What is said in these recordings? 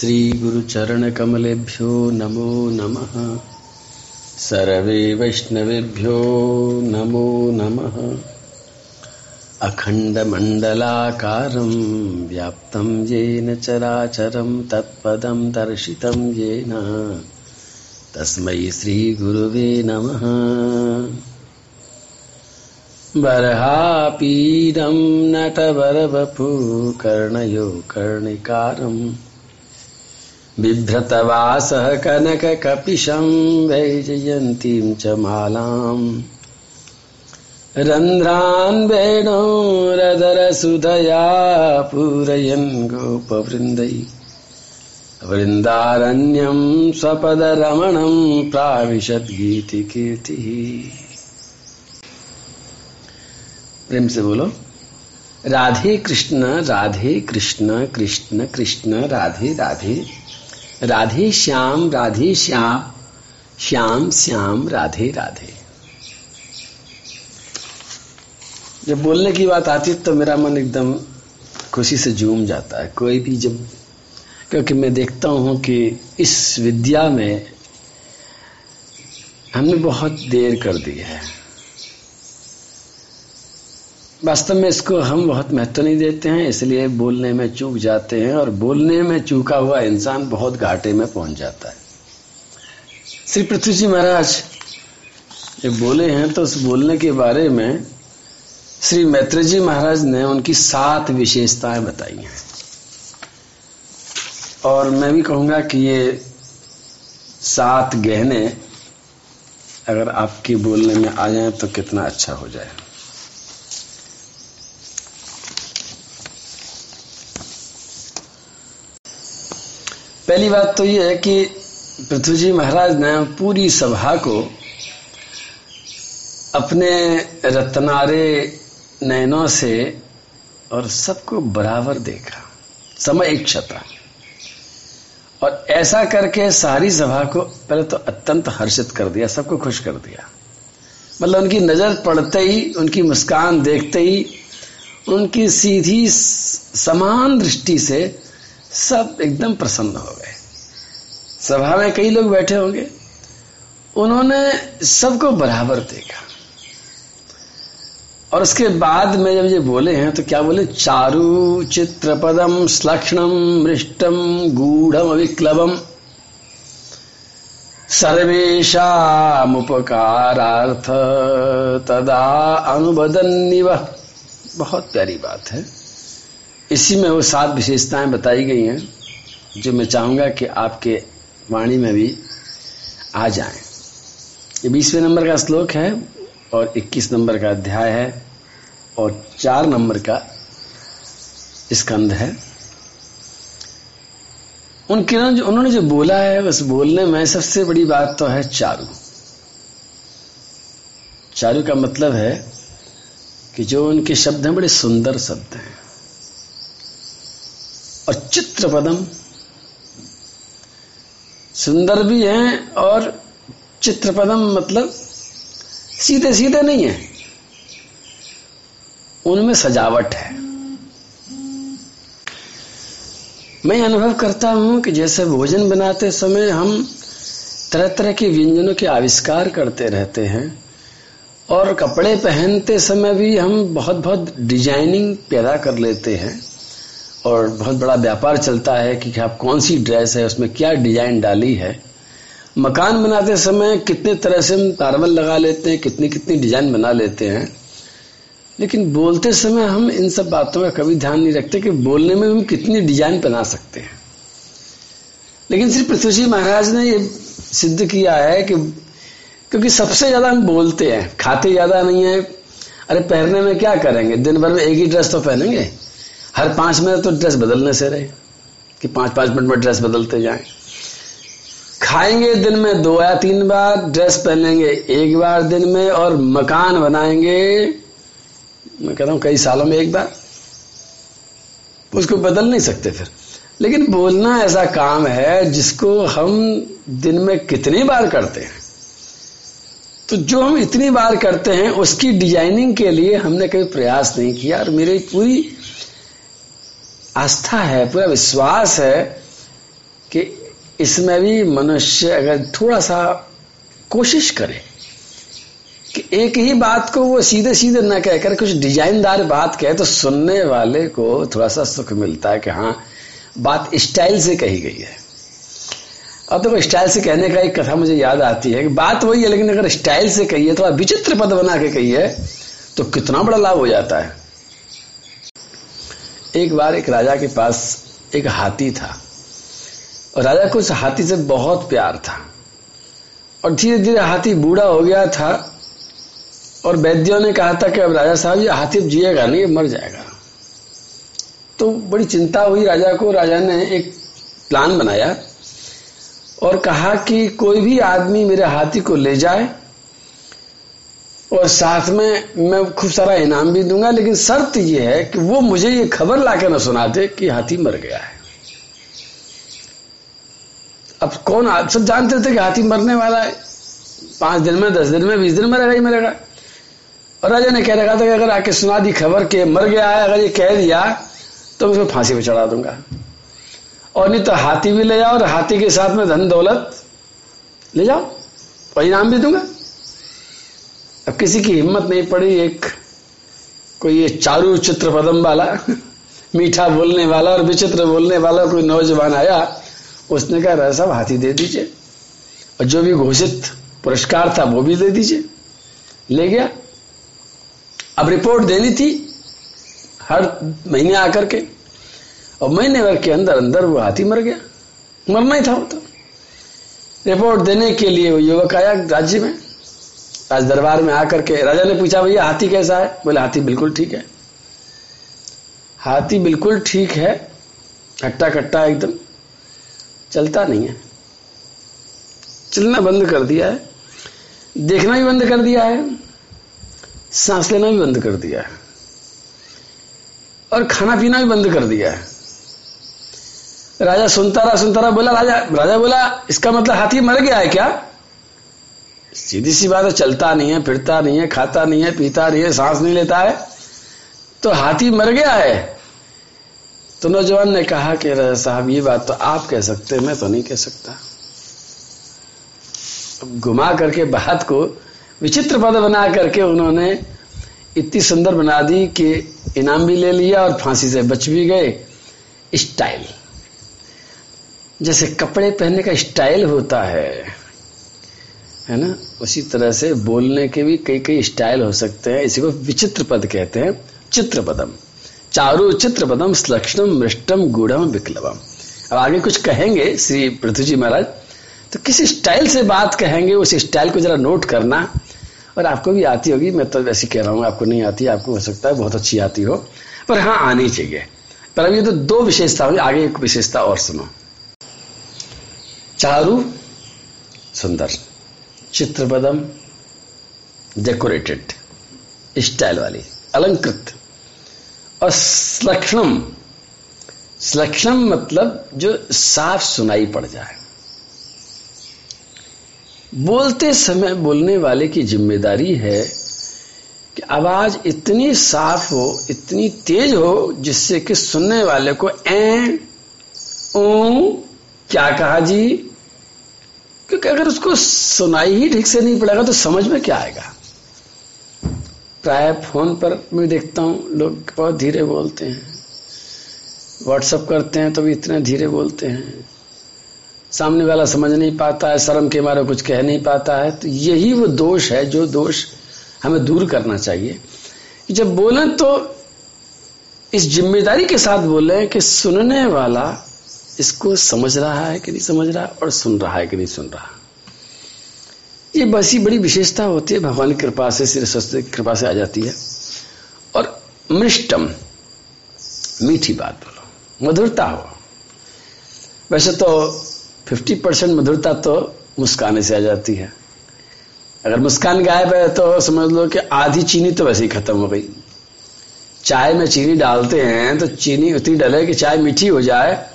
श्रीगुरुचरणकमलेभ्यो नमो नमः। सर्वे वैष्णवेभ्यो नमो नमः। अखण्डमण्डलाकारं व्याप्तं येन चराचरं तत्पदं दर्शितं येन। तस्मै श्रीगुरुवे नमः। बर्हापीडं नटवरवपु कर्णयो कर्णिकारम्। बिभ्रतवासः कनककपिशं वैजयन्तीं च मालाम्। रन्ध्रान् वेणोरदरसुधया पूरयन् गोपवृन्दै। वृन्दारण्यं स्वपदरमणं प्राविशद्गीतिकीर्तिः प्रेम से बोलो। राधे कृष्ण राधे कृष्ण कृष्ण कृष्ण, राधे राधे। राधे श्याम राधे श्याम श्याम श्याम, राधे राधे। जब बोलने की बात आती है तो मेरा मन एकदम खुशी से झूम जाता है। कोई भी जब, क्योंकि मैं देखता हूँ कि इस विद्या में हमने बहुत देर कर दी है। वास्तव में इसको हम बहुत महत्व नहीं देते हैं, इसलिए बोलने में चूक जाते हैं और बोलने में चूका हुआ इंसान बहुत घाटे में पहुँच जाता है। श्री पृथ्वी जी महाराज जब बोले हैं तो उस बोलने के बारे में श्री मैत्री जी महाराज ने उनकी सात विशेषताएँ बताई हैं। और मैं भी कहूँगा कि ये सात गहने अगर आपके बोलने में आ जाए तो कितना अच्छा हो जाए पहली बात तो यह है कि पृथ्वी जी महाराज ने पूरी सभा को अपने रत्नारे नयनों से और सबको बराबर देखा, समय एक क्षता और ऐसा करके सारी सभा को पहले तो अत्यंत हर्षित कर दिया, सबको खुश कर दिया। मतलब उनकी नज़र पड़ते ही, उनकी मुस्कान देखते ही, उनकी सीधी समान दृष्टि से सब एकदम प्रसन्न हो गए। सभा में कई लोग बैठे होंगे। उन्होंने सबको बराबर देखा। और उसके बाद में जब ये बोले हैं तो क्या बोले? चारु चित्रपदम श्लक्षणम मृष्टम गूढ़म विक्लवम सर्वेशामुपकारार्थ तदा अनुबदन्निव बहुत प्यारी बात है। इसी में वो सात विशेषताएँ बताई गई हैं, जो मैं चाहूँगा कि आपके वाणी में भी आ जाएँ। ये बीसवें नंबर का श्लोक है और इक्कीस नंबर का अध्याय है और चार नंबर का स्कंद है। उनके उन्होंने जो बोला है, बस बोलने में सबसे बड़ी बात तो है चारू। चारू का मतलब है कि जो उनके शब्द हैं, बड़े सुंदर शब्द हैं। और चित्रपदम सुंदर भी हैं और चित्रपदम मतलब सीधे सीधे नहीं है। उनमें सजावट है। मैं अनुभव करता हूँ कि जैसे भोजन बनाते समय हम तरह तरह के व्यंजनों के आविष्कार करते रहते हैं और कपड़े पहनते समय भी हम बहुत बहुत डिज़ाइनिंग पैदा कर लेते हैं। और बहुत बड़ा व्यापार चलता है कि आप कौन सी ड्रेस है, उसमें क्या डिज़ाइन डाली है। मकान बनाते समय कितने तरह से हम तारवल लगा लेते हैं, कितनी कितनी डिज़ाइन बना लेते हैं। लेकिन बोलते समय हम इन सब बातों का कभी ध्यान नहीं रखते कि बोलने में हम कितनी डिज़ाइन बना सकते हैं। लेकिन श्री पृथ्वी जी महाराज ने ये सिद्ध किया है कि क्योंकि सबसे ज़्यादा हम बोलते हैं, खाते ज़्यादा नहीं है, अरे पहनने में क्या करेंगे? दिन भर में एक ही ड्रेस तो पहनेंगे? हर पाँच मिनट तो ड्रेस बदलने से रहे, कि पाँच पाँच मिनट में ड्रेस बदलते जाएँ। खाएँगे दिन में दो या तीन बार, ड्रेस पहनेंगे एक बार दिन में और मकान बनाएँगे। मैं कहता हूँ, कई सालों में एक बार। उसको बदल नहीं सकते फिर। लेकिन बोलना ऐसा काम है जिसको हम दिन में कितनी बार करते हैं। तो जो हम इतनी बार करते हैं, उसकी डिज़ाइनिंग के लिए हमने कभी प्रयास नहीं किया और मेरी पूरी आस्था है, पूरा विश्वास है कि इसमें भी मनुष्य अगर थोड़ा सा कोशिश करे, कि एक ही बात को वो सीधे सीधे न कहकर कुछ डिजाइनदार बात कहे तो सुनने वाले को थोड़ा सा सुख मिलता है कि हाँ बात स्टाइल से कही गई है। अब देखो, स्टाइल से कहने का एक कथा मुझे याद आती है कि बात वही है, लेकिन अगर स्टाइल से कही है, थोड़ा विचित्र पद बना के कही है तो कितना बड़ा लाभ हो जाता है। एक बार एक राजा के पास एक हाथी था। और राजा को उस हाथी से बहुत प्यार था। और धीरे धीरे हाथी बूढ़ा हो गया था और वैद्यों ने कहा था कि अब राजा साहब ये हाथी अब जिएगा नहीं मर जाएगा। तो बड़ी चिंता हुई राजा को। राजा ने एक प्लान बनाया और कहा कि कोई भी आदमी मेरे हाथी को ले जाए और साथ में मैं खूब सारा इनाम भी दूँगा, लेकिन शर्त यह है कि वो मुझे ये खबर लाके ना सुना दे कि हाथी मर गया है। अब कौन सब जानते थे कि हाथी मरने वाला है? पाँच दिन में, दस दिन में, बीस दिन में मरेगा ही मरेगा और राजा ने कह रखा था कि अगर आके सुना दी खबर के मर गया है, अगर ये कह दिया तो मैं उसको फांसी पर चढ़ा दूँगा। और नहीं तो हाथी भी ले जाओ और हाथी के साथ में धन दौलत ले जाओ। और इनाम भी दूँगा। अब किसी की हिम्मत नहीं पड़ी, एक कोई ये चारू चित्र पदम वाला, मीठा बोलने वाला और विचित्र बोलने वाला कोई नौजवान आया, उसने कहा साहब, हाथी दे दीजिए। और जो भी घोषित पुरस्कार था, वो भी दे दीजिए। ले गया। अब रिपोर्ट देनी थी, हर महीने आकर के। और महीने भर के अंदर अंदर वो हाथी मर गया। मरना ही था वो तो। रिपोर्ट देने के लिए वो युवक आया राज्य में। राज दरबार में आकर के राजा ने पूछा, भैया, हाथी कैसा है? बोले, हाथी बिल्कुल ठीक है। हाथी बिल्कुल ठीक है हट्टा कट्टा एकदम, चलता नहीं है। चलना बंद कर दिया है, देखना भी बंद कर दिया है, सांस लेना भी बंद कर दिया है, और खाना पीना भी बंद कर दिया है। राजा सुनता रहा सुनता रहा, बोला, राजा राजा बोला, इसका मतलब हाथी मर गया है क्या? सीधी सी बात है, चलता नहीं है, फिरता नहीं है, खाता नहीं है, पीता नहीं है, सांस नहीं लेता है। तो हाथी मर गया है। तो नौजवान ने कहा कि साहब, ये बात तो आप कह सकते, मैं तो नहीं कह सकता। घुमा करके बात को विचित्र पद बना करके उन्होंने इतनी सुंदर बना दी कि इनाम भी ले लिया और फांसी से बच भी गए। स्टाइल। जैसे कपड़े पहनने का स्टाइल होता है। है ना? उसी तरह से बोलने के भी कई कई स्टाइल हो सकते हैं। इसी को विचित्र पद कहते हैं चित्र पदम चारु चित्र पदम स्लक्षणम, मृष्टम गुड़म विक्लवम। अब आगे कुछ कहेंगे श्री पृथ्वी जी महाराज तो किस स्टाइल से बात कहेंगे? उस स्टाइल को जरा नोट करना। और आपको भी आती होगी, मैं तो वैसे कह रहा हूँ, आपको नहीं आती, आपको हो सकता है बहुत अच्छी आती हो। पर हाँ आनी चाहिए। पर अभी तो दो विशेषता होगी, आगे एक विशेषता और सुनो। चारू सुंदर। चित्रपदम डेकोरेटेड स्टाइल वाली, अलंकृत। और स्लक्षणम स्लक्षणम मतलब जो साफ़ सुनाई पड़ जाए। बोलते समय बोलने वाले की ज़िम्मेदारी है कि आवाज़ इतनी साफ़ हो, इतनी तेज हो, जिससे कि सुनने वाले को ए क्या कहा जी? क्योंकि अगर उसको सुनाई ही ठीक से नहीं पड़ेगा तो समझ में क्या आएगा? प्राय फ़ोन पर मैं देखता हूँ, लोग बहुत धीरे बोलते हैं। व्हाट्सअप करते हैं तो भी इतने धीरे बोलते हैं। सामने वाला समझ नहीं पाता है, शर्म के मारे कुछ कह नहीं पाता है। तो यही वो दोष है, जो दोष हमें दूर करना चाहिए। जब बोले तो इस ज़िम्मेदारी के साथ बोले कि सुनने वाला इसको समझ रहा है कि नहीं समझ रहा और सुन रहा है कि नहीं सुन रहा। ये बस ही बड़ी विशेषता होती है, भगवान की कृपा से श्री सरस्वती की कृपा से आ जाती है। और मृष्टम, मीठी बात बोलो, मधुरता हो। वैसे तो 50 परसेंट मधुरता तो मुस्काने से आ जाती है। अगर मुस्कान गायब है तो समझ लो कि आधी चीनी तो वैसे ही खत्म हो गई। चाय में चीनी डालते हैं तो चीनी उतनी डले कि चाय मीठी हो जाए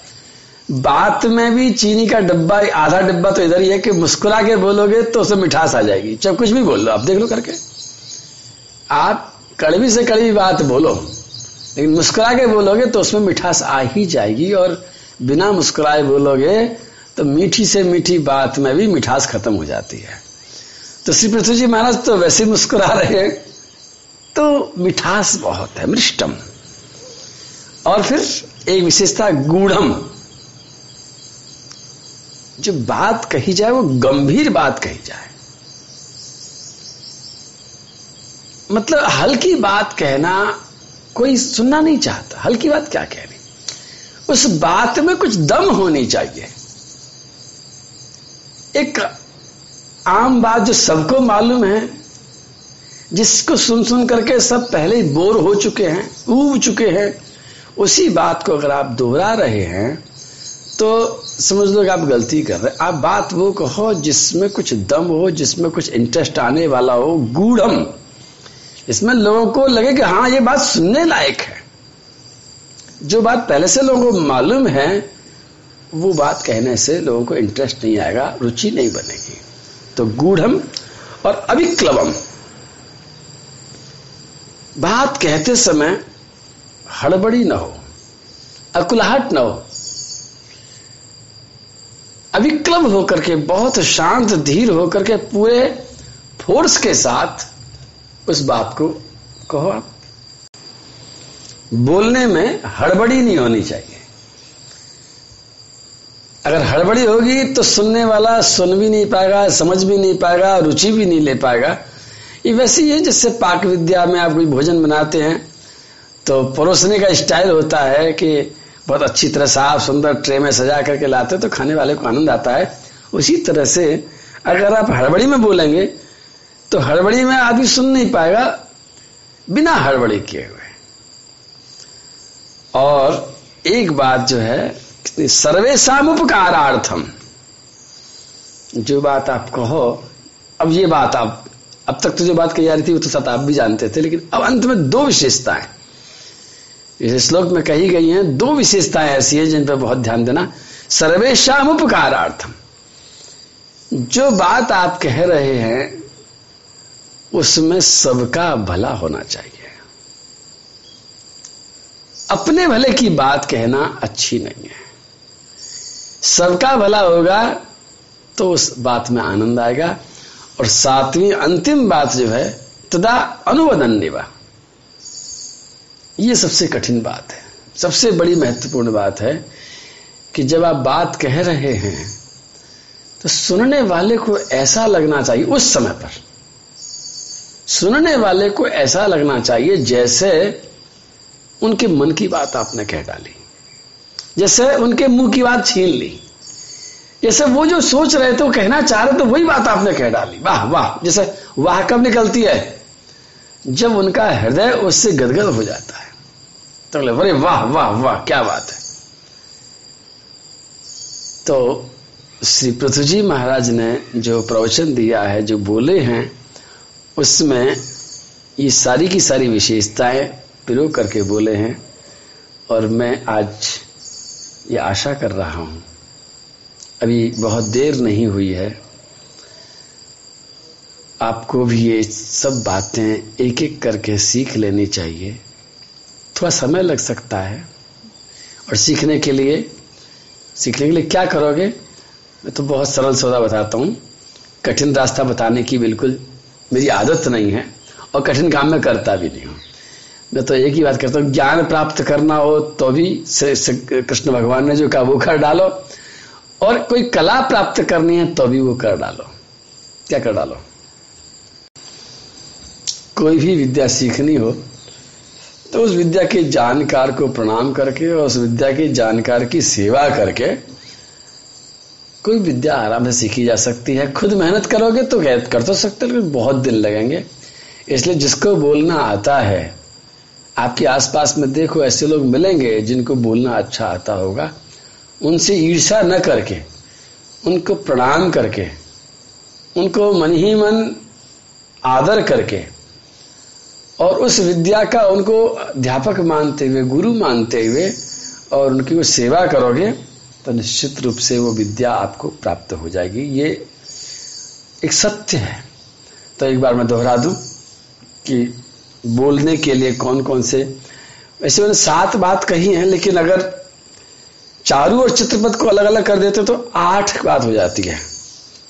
बात में भी चीनी का डब्बा, आधा डब्बा तो इधर ही है कि मुस्कुरा के बोलोगे तो उसमें मिठास आ जाएगी। चाहे कुछ भी बोल लो, आप देख लो करके। आप कड़वी से कड़वी बात बोलो, लेकिन मुस्कुरा के बोलोगे तो उसमें मिठास आ ही जाएगी और बिना मुस्कुराए बोलोगे तो मीठी से मीठी बात में भी मिठास खत्म हो जाती है। तो श्री पृथ्वी जी महाराज तो वैसे मुस्कुरा रहे हैं। तो मिठास बहुत है, मृष्टम। और फिर एक विशेषता, गूढ़म। जो बात कही जाए, वो गंभीर बात कही जाए। मतलब हल्की बात कहना कोई सुनना नहीं चाहता। हल्की बात क्या कहनी उस बात में कुछ दम होनी चाहिए। एक आम बात जो सबको मालूम है, जिसको सुन सुन करके सब पहले ही बोर हो चुके हैं, ऊब चुके हैं, उसी बात को अगर आप दोहरा रहे हैं तो समझ लो कि आप गलती कर रहे हैं। आप बात वो कहो जिसमें कुछ दम हो, जिसमें कुछ इंटरेस्ट आने वाला हो, गूढ़म। इसमें लोगों को लगे कि हाँ ये बात सुनने लायक है। जो बात पहले से लोगों को मालूम है, वो बात कहने से लोगों को इंटरेस्ट नहीं आएगा, रुचि नहीं बनेगी। तो गूढ़म और अभिक्लवम बात कहते समय हड़बड़ी ना हो, अकुलाहट ना हो अविक्लव होकर के, बहुत शांत, धीर होकर के, पूरे फोर्स के साथ उस बात को कहो आप। बोलने में हड़बड़ी नहीं होनी चाहिए। अगर हड़बड़ी होगी तो सुनने वाला सुन भी नहीं पाएगा, समझ भी नहीं पाएगा, रुचि भी नहीं ले पाएगा। ये वैसे ही है जिससे पाक विद्या में आप कोई भोजन बनाते हैं तो परोसने का स्टाइल होता है कि बहुत अच्छी तरह साफ़ सुंदर ट्रे में सजा करके लाते तो खाने वाले को आनंद आता है। उसी तरह से अगर आप हड़बड़ी में बोलेंगे तो हड़बड़ी में आदमी सुन नहीं पाएगा, बिना हड़बड़ी किए हुए। और एक बात जो है सर्वेशम उपकारार्थम जो बात आप कहो, अब ये बात आप, अब तक तो जो बात कही जा रही थी, वो तो साथ आप भी जानते थे, लेकिन अब अंत में दो विशेषताएँ। इस श्लोक में कही गई हैं दो विशेषताएँ ऐसी है जिन पर बहुत ध्यान देना। सर्वेशम उपकारार्थम जो बात आप कह रहे हैं, उसमें सबका भला होना चाहिए। अपने भले की बात कहना अच्छी नहीं है। सबका भला होगा तो उस बात में आनंद आएगा। और सातवीं, अंतिम बात जो है, तदा अनुवदन निभा ये सबसे कठिन बात है। सबसे बड़ी महत्वपूर्ण बात है कि जब आप बात कह रहे हैं तो सुनने वाले को ऐसा लगना चाहिए उस समय पर। सुनने वाले को ऐसा लगना चाहिए जैसे उनके मन की बात आपने कह डाली, जैसे उनके मुँह की बात छीन ली, जैसे वो जो सोच रहे थे, वो कहना चाह रहे तो वही बात आपने कह डाली। वाह वाह, जैसे वाह कब निकलती है? जब उनका हृदय उससे गदगद हो जाता है। तो बोले, अरे वाह वाह वाह, क्या बात है। तो श्री पृथ्वी जी महाराज ने जो प्रवचन दिया है, जो बोले हैं, उसमें ये सारी की सारी विशेषताएँ प्रयोग करके बोले हैं और मैं आज ये आशा कर रहा हूँ। अभी बहुत देर नहीं हुई है। आपको भी ये सब बातें एक एक करके सीख लेनी चाहिए। थोड़ा समय लग सकता है। और सीखने के लिए, सीखने के लिए क्या करोगे? मैं तो बहुत सरल सौदा बताता हूँ। कठिन रास्ता बताने की बिल्कुल मेरी आदत नहीं है और कठिन काम में करता भी नहीं हूँ। मैं तो एक ही बात करता हूँ, ज्ञान प्राप्त करना हो तो भी कृष्ण भगवान ने जो कहा वो कर डालो। और कोई कला प्राप्त करनी है तो भी वो कर डालो। क्या कर डालो? कोई भी विद्या सीखनी हो तो उस विद्या के जानकार को प्रणाम करके और उस विद्या के जानकार की सेवा करके कोई विद्या आराम से सीखी जा सकती है। खुद मेहनत करोगे तो कर तो सकते लेकिन बहुत दिन लगेंगे। इसलिए जिसको बोलना आता है, आपके आसपास में देखो ऐसे लोग मिलेंगे जिनको बोलना अच्छा आता होगा। उनसे ईर्षा न करके, उनको प्रणाम करके, उनको मन ही मन आदर करके और उस विद्या का उनको अध्यापक मानते हुए, गुरु मानते हुए और उनकी वो सेवा करोगे तो निश्चित रूप से वो विद्या आपको प्राप्त हो जाएगी। ये एक सत्य है। तो एक बार मैं दोहरा दूँ कि बोलने के लिए कौन कौन से वैसे मैंने सात बात कही है, लेकिन अगर चारू और चित्रपद को अलग अलग कर देते तो आठ बात हो जाती है।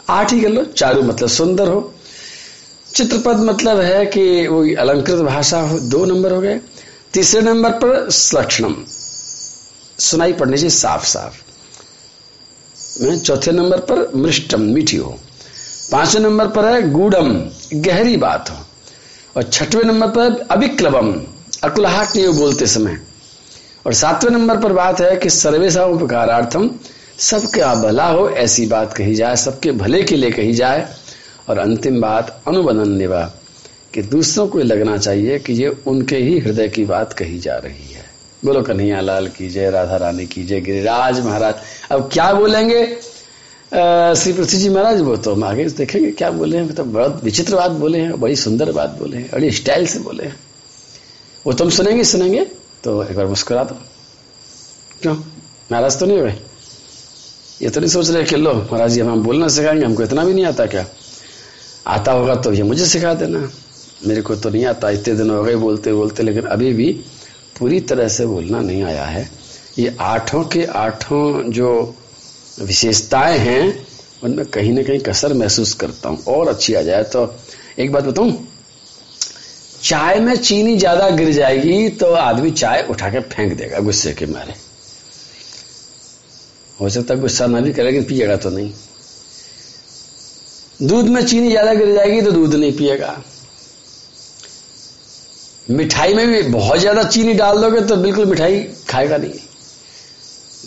आठ ही कर लो, चारू मतलब सुंदर हो चित्रपद मतलब है कि वो अलंकृत भाषा हो दो नंबर हो गए। तीसरे नंबर पर लक्षणम। सुनाई पड़ने से साफ़ साफ़। चौथे नंबर पर मृष्टम, मीठी हो। पाँचवें नंबर पर है गूढ़म, गहरी बात हो। और छठवें नंबर पर अभिक्लबम अकुलहाट नहीं हो बोलते समय। और सातवें नंबर पर बात है कि सर्वेशा उपकारार्थम सबके भला हो, ऐसी बात कही जाए, सबके भले के लिए कही जाए। और अंतिम बात अनुबंधन निभा कि दूसरों को लगना चाहिए कि ये उनके ही हृदय की बात कही जा रही है। बोलो कन्हैया लाल की जय राधा रानी की जय गिरिराज महाराज। अब क्या बोलेंगे? श्री पृथ्वी जी महाराज, वो तो हम आगे देखेंगे क्या बोले हैं। मतलब बहुत विचित्र बात बोले हैं, बड़ी सुंदर बात बोले हैं, बड़ी स्टाइल से बोले हैं। वो तुम सुनेंगे सुनेंगे तो एक बार मुस्कुरा दो। क्यों? नाराज़ तो नहीं हुए? ये तो नहीं सोच रहे कि लो, महाराज जी, हम बोलना सिखाएँगे, हमको इतना भी नहीं आता क्या? आता होगा तो ये मुझे सिखा देना। मेरे को तो नहीं आता इतने दिन हो गए बोलते बोलते, लेकिन अभी भी पूरी तरह से बोलना नहीं आया है। ये आठों के आठों जो विशेषताएँ हैं, उनमें कहीं ना कहीं कसर महसूस करता हूँ। और अच्छी आ जाए तो एक बात बताऊँ? चाय में चीनी ज़्यादा गिर जाएगी तो आदमी चाय उठा के फेंक देगा, गुस्से के मारे। हो सकता है गुस्सा ना भी करेगा पिएगा तो नहीं। दूध में चीनी ज़्यादा गिर जाएगी तो दूध नहीं पिएगा। मिठाई में भी बहुत ज़्यादा चीनी डाल दोगे तो बिल्कुल मिठाई खाएगा नहीं।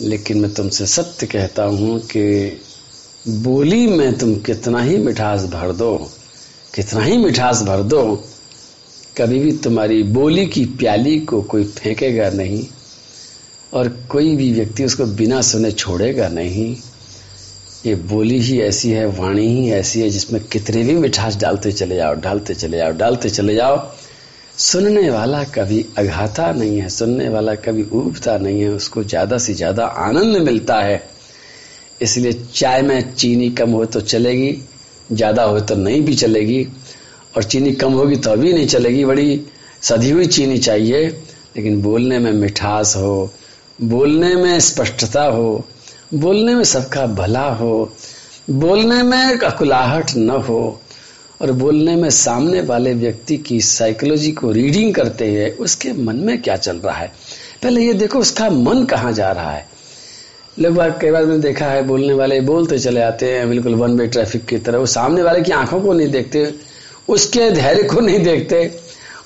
लेकिन मैं तुमसे सत्य कहता हूँ कि बोली में तुम कितना ही मिठास भर दो, कितना ही मिठास भर दो, कभी भी तुम्हारी बोली की प्याली को कोई फेंकेगा नहीं और कोई भी व्यक्ति उसको बिना सुने छोड़ेगा नहीं। ये बोली ही ऐसी है, वाणी ही ऐसी है, जिसमें कितने भी मिठास डालते चले जाओ, डालते चले जाओ, डालते चले जाओ। सुनने वाला कभी अघाता नहीं है, सुनने वाला कभी उबता नहीं है, उसको ज़्यादा से ज़्यादा आनंद मिलता है। इसलिए चाय में चीनी कम हो तो चलेगी, ज़्यादा हो तो नहीं भी चलेगी, और चीनी कम होगी तो अभी नहीं चलेगी। बड़ी सधी हुई चीनी चाहिए, लेकिन बोलने में मिठास हो, बोलने में स्पष्टता हो बोलने में सबका भला हो, बोलने में अकुलाहट न हो, और बोलने में सामने वाले व्यक्ति की साइकोलॉजी को रीडिंग करते हुए उसके मन में क्या चल रहा है? पहले ये देखो उसका मन कहाँ जा रहा है। लोग बार कई बार मैंने देखा है, बोलने वाले बोलते चले आते हैं, बिल्कुल वन वे ट्रैफ़िक की तरह, वो सामने वाले की आँखों को नहीं देखते, उसके धैर्य को नहीं देखते,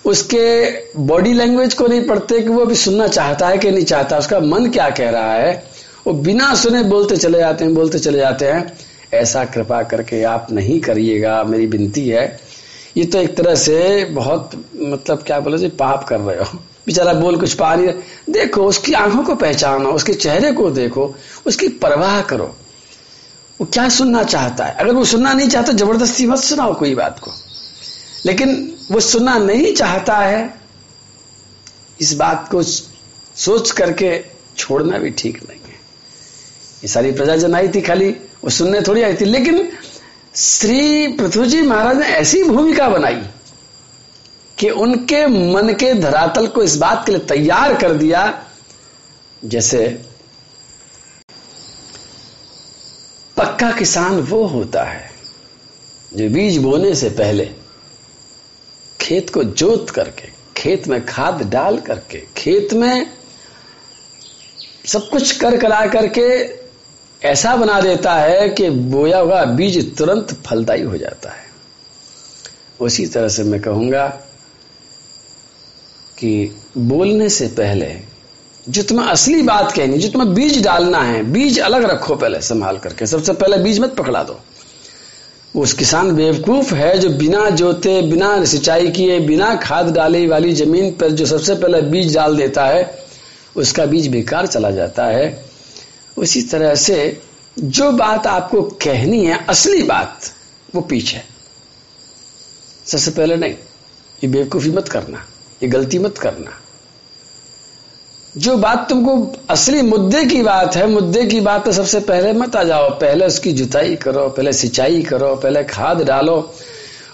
उसके बॉडी लैंग्वेज को नहीं पढ़ते कि वो अभी सुनना चाहता है कि नहीं चाहता, उसका मन क्या कह रहा है? वो बिना सुने बोलते चले जाते हैं, बोलते चले जाते हैं, ऐसा कृपा करके आप नहीं करिएगा, मेरी विनती है। ये तो एक तरह से बहुत मतलब क्या बोले जी, पाप कर रहे हो। बेचारा बोल कुछ पा नहीं देखो, उसकी आँखों को पहचानो, उसके चेहरे को देखो, उसकी परवाह करो। वो क्या सुनना चाहता है? अगर वो सुनना नहीं चाहता, ज़बरदस्ती मत सुनाओ कोई बात को। लेकिन वो सुनना नहीं चाहता है, इस बात को सोच करके छोड़ना भी ठीक नहीं। ये सारी प्रजा जन आई थी खाली, वो सुनने थोड़ी आई थी, लेकिन श्री पृथ्वी जी महाराज ने ऐसी भूमिका बनाई कि उनके मन के धरातल को इस बात के लिए तैयार कर दिया, जैसे पक्का किसान वो होता है, जो बीज बोने से पहले खेत को जोत करके, खेत में खाद डाल करके, खेत में सब कुछ कर करा करके ऐसा बना देता है कि बोया हुआ बीज तुरंत फलदायी हो जाता है। उसी तरह से मैं कहूँगा कि बोलने से पहले जो तुम्हें असली बात कहनी जो तुम्हें बीज डालना है, बीज अलग रखो पहले संभाल करके। सबसे पहले बीज मत पकड़ा दो। उस किसान बेवकूफ़ है जो बिना जोते, बिना सिंचाई किए, बिना खाद डाले वाली ज़मीन पर जो सबसे पहले बीज डाल देता है, उसका बीज बेकार चला जाता है। उसी तरह से जो बात आपको कहनी है, असली बात, वो पीछे सबसे पहले नहीं, ये बेवकूफ़ी मत करना, ये गलती मत करना। जो बात तुमको असली मुद्दे की बात है, मुद्दे की बात तो सबसे पहले मत आ जाओ, पहले उसकी जुताई करो, पहले सिंचाई करो, पहले खाद डालो।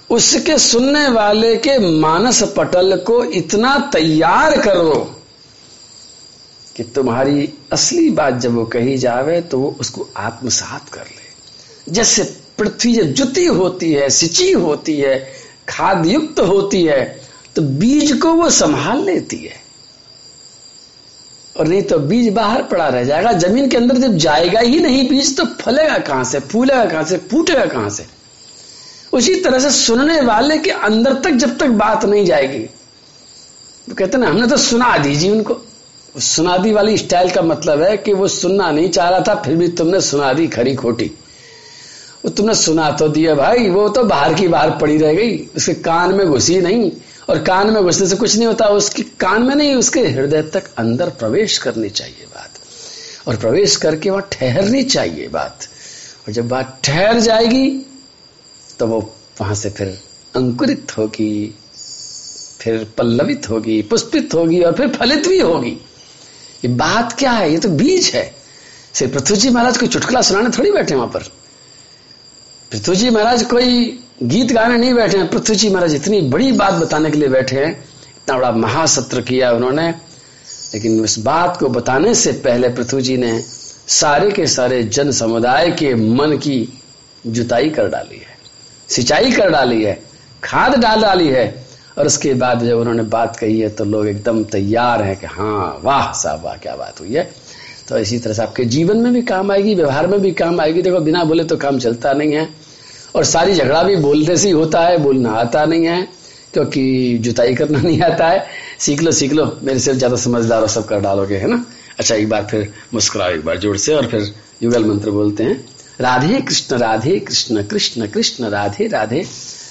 उसके सुनने वाले के मानस पटल को इतना तैयार करो कि तुम्हारी असली बात जब वो कही जावे तो वो उसको आत्मसात कर ले। जैसे पृथ्वी जब जुती होती है, सिंची होती है खाद युक्त होती है तो बीज को वो संभाल लेती है। और नहीं तो बीज बाहर पड़ा रह जाएगा। ज़मीन के अंदर जब जाएगा ही नहीं बीज तो फलेगा कहाँ से? फूलेगा कहाँ से? फूटेगा कहाँ से? उसी तरह से सुनने वाले के अंदर तक जब तक बात नहीं जाएगी। तो कहते ना, हमने तो सुना दीजिए उनको। सुनादी वाली स्टाइल का मतलब है कि वो सुनना नहीं चाह रहा था, फिर भी तुमने सुना दी खरी खोटी। वो तुमने सुना तो दिया भाई, वो तो बाहर की बाहर पड़ी रह गई, उसके कान में घुसी नहीं, और कान में घुसने से कुछ नहीं होता, उसके कान में नहीं, उसके हृदय तक अंदर प्रवेश करनी चाहिए बात। और प्रवेश करके वहाँ ठहरनी चाहिए बात। और जब बात ठहर जाएगी तो वो वहाँ से फिर अंकुरित होगी, फिर पल्लवित होगी, पुष्पित होगी, और फिर फलित भी होगी। ये बात क्या है? ये तो बीज है। श्री पृथ्वी जी महाराज कोई चुटकुला सुनाने थोड़ी बैठे वहाँ पर। पृथ्वी जी महाराज कोई गीत गाने नहीं बैठे हैं। पृथ्वी जी महाराज इतनी बड़ी बात बताने के लिए बैठे हैं। इतना बड़ा महासत्र किया उन्होंने। लेकिन उस बात को बताने से पहले पृथ्वी जी ने सारे के सारे जन समुदाय के मन की जुताई कर डाली है। सिंचाई कर डाली है। खाद डाल डाली है। और उसके बाद जब उन्होंने बात कही है तो लोग एकदम तैयार हैं कि हाँ वाह साहब, वाह, क्या बात हुई है। तो इसी तरह से आपके जीवन में भी काम आएगी, व्यवहार में भी काम आएगी। देखो, बिना बोले तो काम चलता नहीं है। और सारी झगड़ा भी बोलने से ही होता है बोलना आता नहीं है, क्योंकि जुताई करना नहीं आता है। सीख लो सीख लो। मेरे से ज़्यादा समझदार हो सब कर डालोगे, है ना? अच्छा एक बार फिर मुस्कुराओ एक बार ज़ोर से और फिर युगल मंत्र बोलते हैं। राधे कृष्ण राधे कृष्ण कृष्ण कृष्ण, राधे राधे।